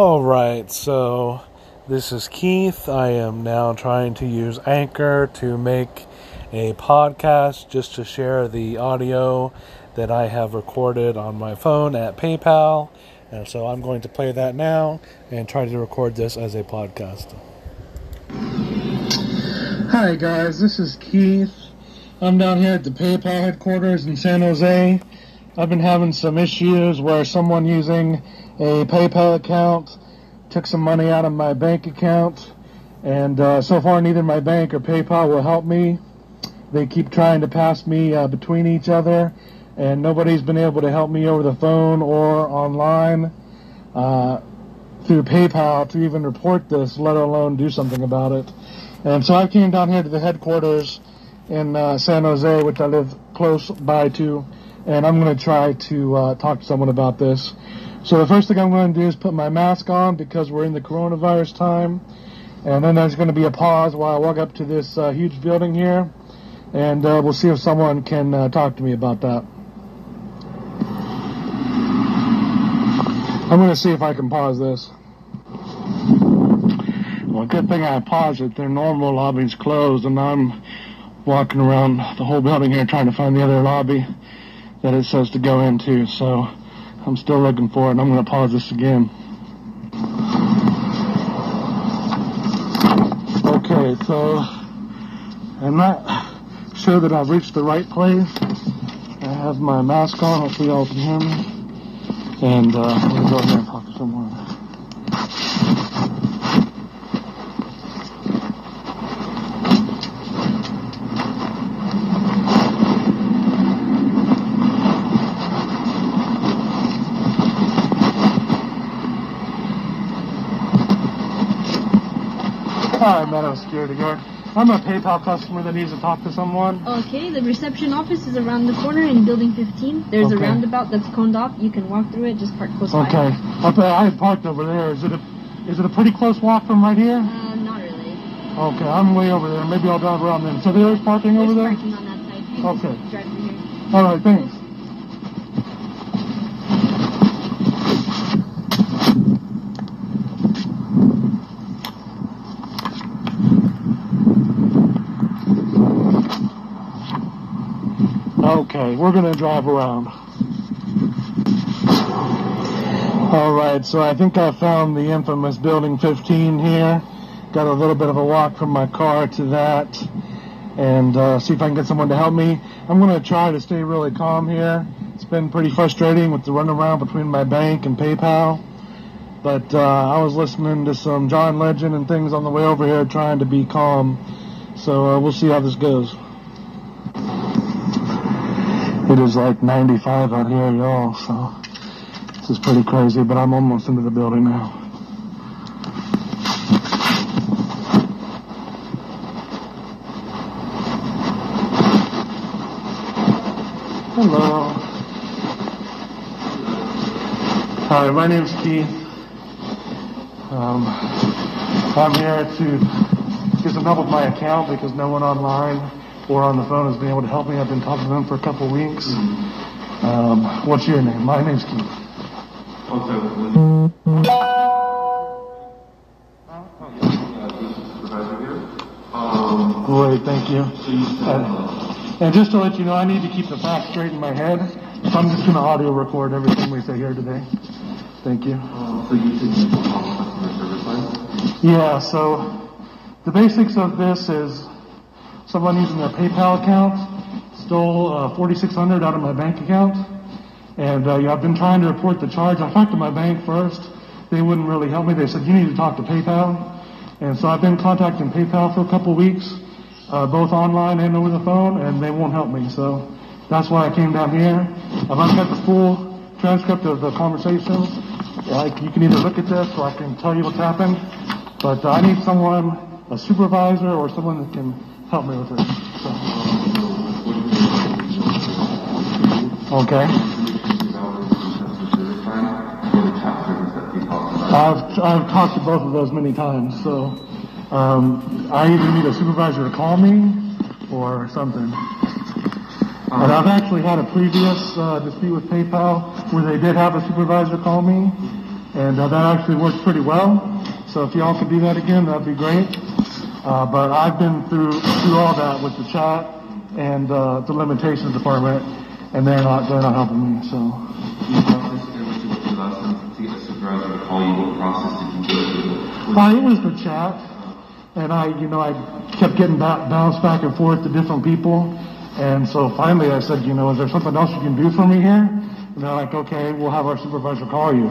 All right, so this is Keith. I am now trying to use Anchor to make a podcast just to share the audio that I have recorded on my phone at PayPal. And so I'm going to play that now and try to record this as a podcast. Hi, guys, this is Keith. I'm down here at the PayPal headquarters in San Jose. I've been having some issues where someone using a PayPal account took some money out of my bank account, and uh, so far neither my bank or PayPal will help me. They keep trying to pass me uh, between each other, and nobody's been able to help me over the phone or online uh, through PayPal to even report this, let alone do something about it. And so I came down here to the headquarters in uh, San Jose, which I live close by to, and I'm going to try to uh, talk to someone about this. So the first thing I'm going to do is put my mask on because we're in the coronavirus time, and then there's going to be a pause while I walk up to this uh, huge building here, and uh, we'll see if someone can uh, talk to me about that. I'm going to see if I can pause this. Well, good thing I paused it. Their normal lobby's closed, and I'm walking around the whole building here trying to find the other lobby that it says to go into. So I'm still looking for it, I'm going to pause this again. Okay, so I'm not sure that I've reached the right place. I have my mask on. Hopefully, y'all can hear me. And uh, I'm going to go ahead and talk to someone. Hi, Meadow Security Guard. I'm a PayPal customer that needs to talk to someone. Okay, the reception office is around the corner in building 15. There's a roundabout that's coned off. You can walk through it, just park close by. Okay. Up there, I parked over there. Is it a is it a pretty close walk from right here? Uh, not really. Okay, I'm way over there. Maybe I'll drive around then. So there's parking over There's there? parking on that side. You Okay. Drive through here. All right, thanks. Okay, we're gonna drive around. All right, so I think I found the infamous Building 15 here. Got a little bit of a walk from my car to that, and uh, see if I can get someone to help me. I'm gonna try to stay really calm here. It's been pretty frustrating with the runaround between my bank and PayPal, but uh, I was listening to some John Legend and things on the way over here, trying to be calm. So uh, we'll see how this goes. It is like 95 out here, y'all. So this is pretty crazy, but I'm almost into the building now. Hello. Hi, my name's Keith. Um, I'm here to get some help with my account because no one online or on the phone has been able to help me. I've been talking to him for a couple of weeks. Um, what's your name? My name's Keith. Great, thank you. Uh, and just to let you know, I need to keep the facts straight in my head, so I'm just going to audio record everything we say here today. Thank you. Yeah, so the basics of this is someone using their PayPal account stole uh, 4600 out of my bank account. And uh, I've been trying to report the charge. I talked to my bank first. They wouldn't really help me. They said, you need to talk to PayPal. And so I've been contacting PayPal for a couple weeks, uh, both online and over the phone, and they won't help me. So that's why I came down here. I've got the full transcript of the conversation. Like, you can either look at this or I can tell you what's happened. But uh, I need someone, a supervisor or someone that can help me with this. Okay. I've, I've talked to both of those many times, so um, I either need a supervisor to call me or something. And I've actually had a previous uh, dispute with PayPal where they did have a supervisor call me, and uh, that actually worked pretty well. So if y'all could do that again, that'd be great. Uh, but I've been through through all that with the chat and uh, the limitations department, and they're not they're not helping me. So You go through? uh, it was the chat, and I you know I kept getting ba- bounced back and forth to different people, and so finally I said, you know, is there something else you can do for me here? And they're like, okay, we'll have our supervisor call you.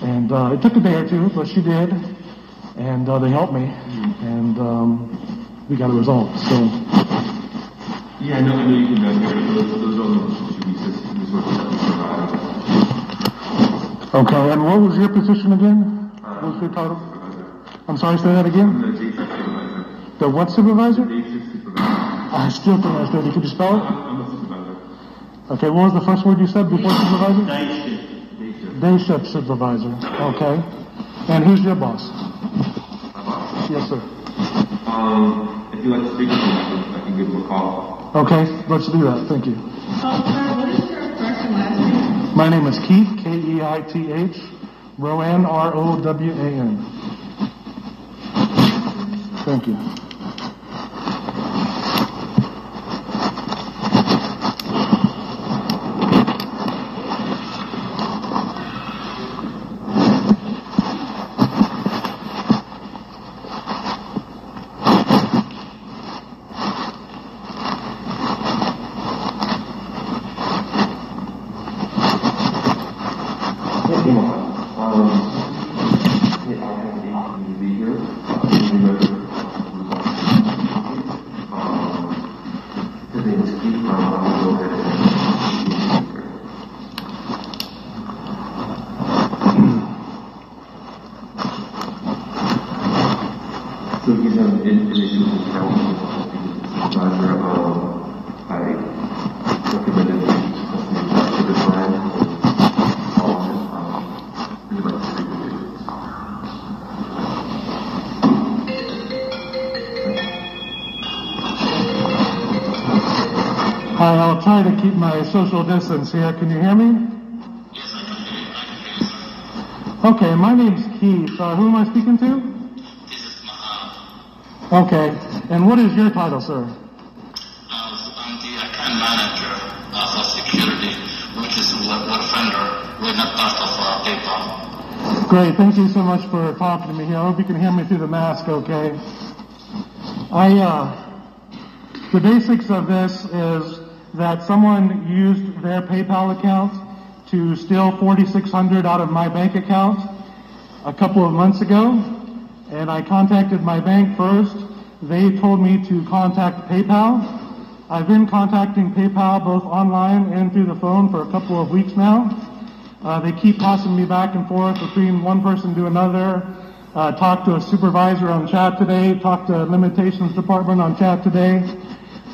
And uh, it took a day or two, but she did, and uh, they helped me, and um, we got a result. So. Yeah, I know, I know you can down here, but those, those are the ones that should be systems, what you provide. Okay, and what was your position again? What was your title? I'm sorry, say that again? The supervisor. The what supervisor? Shift supervisor. I still don't understand. You Could you spell it? I'm a supervisor. Okay, what was the first word you said before supervisor? Day shift. Day shift. Day shift supervisor. Okay. And who's your boss? My boss. Yes, sir. Um, if you'd like to speak to him, I can, give him a call. Okay, let's do that. Thank you. What is your last name? My name is Keith, K-E-I-T-H, Rowan, R-O-W-A-N. Thank you. Yeah, come on. Um, yeah, I have the ATV here. Uh, you remember, um, his name is Keith Brown. I'm going to go Hi, I'll try to keep my social distance here. Can you hear me? Okay, my name's Keith. Uh, who am I speaking to? This is Mahad. Okay, and what is your title, sir? Uh, I'm the account manager uh, for security, which is what, what vendor. We're not part of uh, PayPal. Great, thank you so much for talking to me here. I hope you can hear me through the mask okay. I, uh, the basics of this is that someone used their PayPal account to steal 4600 out of my bank account a couple of months ago, and I contacted my bank first. They told me to contact PayPal. I've been contacting PayPal both online and through the phone for a couple of weeks now. Uh, they keep passing me back and forth between one person to another. Uh, talk to a supervisor on chat today. Talk to limitations department on chat today.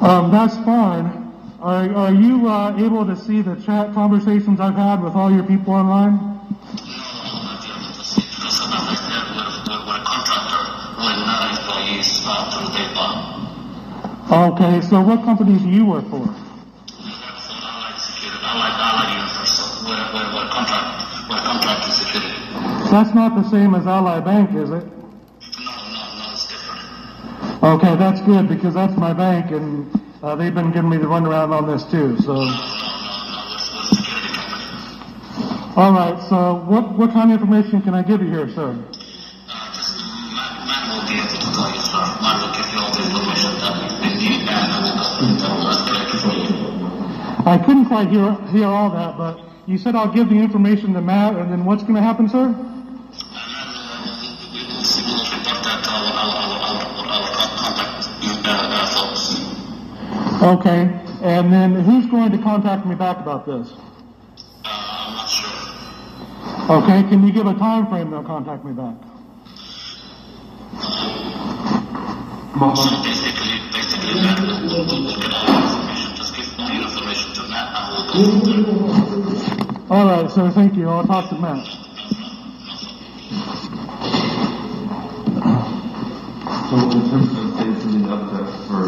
Um, that's fine. Are, are you uh, able to see the chat conversations I've had with all your people online? Okay, so what company do you work for? That's not the same as Ally Bank, is it? Okay, that's good because that's my bank and uh, they've been giving me the runaround on this too. So, all right. So, what what kind of information can I give you here, sir? I couldn't quite hear hear all that, but you said I'll give the information to Matt, and then what's going to happen, sir? Okay. And then who's going to contact me back about this? Uh, I'm not sure. Okay, can you give a time frame they'll contact me back? So basically, basically, Matt, we'll, we'll, we'll get all the information. Just give all your information to Matt, and we'll go. All right, sir. Thank you. I'll talk to Matt. So in terms of setting something up that for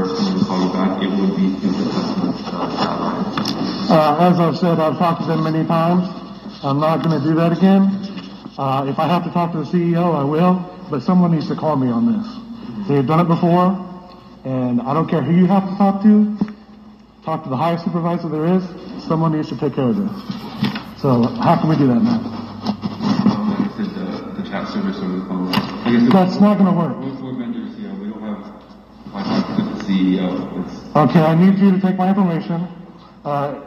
it would be through uh, chat line. Uh, as I've said, I've talked to them many times. I'm not going to do that again. Uh, if I have to talk to the CEO, I will. But someone needs to call me on this. They've done it before, and I don't care who you have to talk to. Talk to the highest supervisor there is. Someone needs to take care of this. So how can we do that, Matt? Um, like I said, the, the chat service over the phone. That's not going to work. We're, we're vendors, you know, we don't have contact with the CEO. It's, Okay, I need you to take my information. Uh,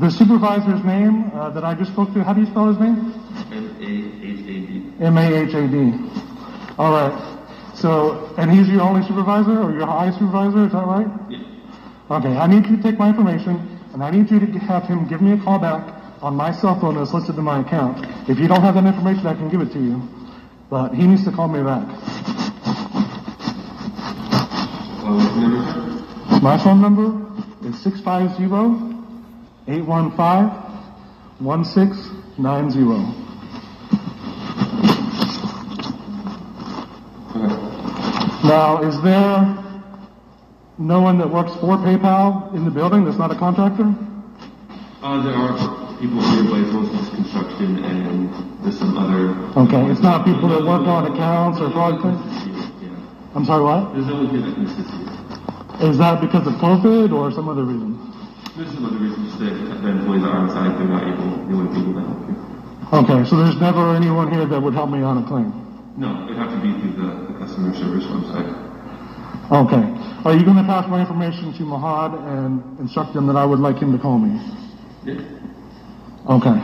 the supervisor's name uh, that I just spoke to, how do you spell his name? M-A-H-A-D. M-A-H-A-D. All right. So, and he's your only supervisor or your high supervisor, is that right? Yeah. Okay, I need you to take my information and I need you to have him give me a call back on my cell phone that's listed in my account. If you don't have that information, I can give it to you. But he needs to call me back. Uh, the number? My phone number is 650-815-1690. Okay. Now, is there no one that works for PayPal in the building that's not a contractor? Uh, there are people here, but it's mostly construction and there's some other. Okay, it's not people that work on accounts or fraud things? Yeah. I'm sorry, what? There's no one here that can assist you. Is that because of COVID or some other reason? There's some other reasons that the employees are on site, they're not able, they wouldn't be able to help you. Okay, so there's never anyone here that would help me on a claim? No, it'd have to be through the, the customer service website. Okay. Are you going to pass my information to Mahad and instruct him that I would like him to call me? Yeah. Okay.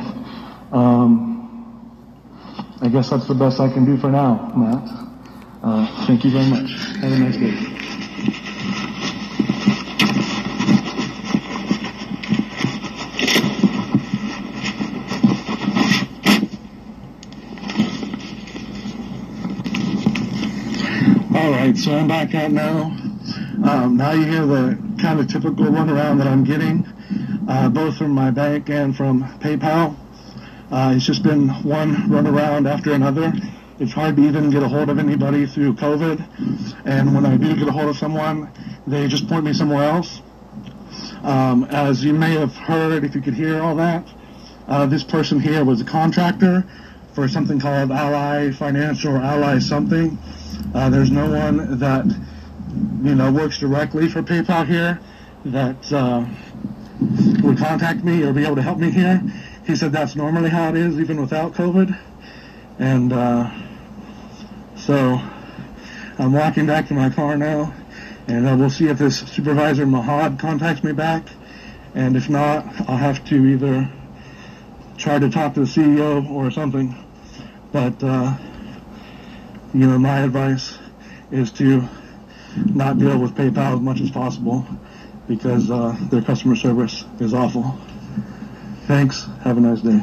Um, I guess that's the best I can do for now, Matt. Uh, thank you very much. Have a nice day. All so I'm back out now. Um, now you hear the kind of typical runaround that I'm getting, uh, both from my bank and from PayPal. Uh, it's just been one runaround after another. It's hard to even get a hold of anybody through COVID, and when I do get a hold of someone, they just point me somewhere else. Um, as you may have heard, if you could hear all that, uh, this person here was a contractor for something called Ally Financial or Ally something. Uh, there's no one that you know works directly for PayPal here that uh, would contact me or be able to help me here. He said that's normally how it is, even without COVID. And uh, so I'm walking back to my car now, and uh, we'll see if this supervisor Mahad contacts me back. And if not, I'll have to either try to talk to the CEO or something. But uh, you know, my advice is to not deal with PayPal as much as possible because uh, their customer service is awful. Thanks. Have a nice day.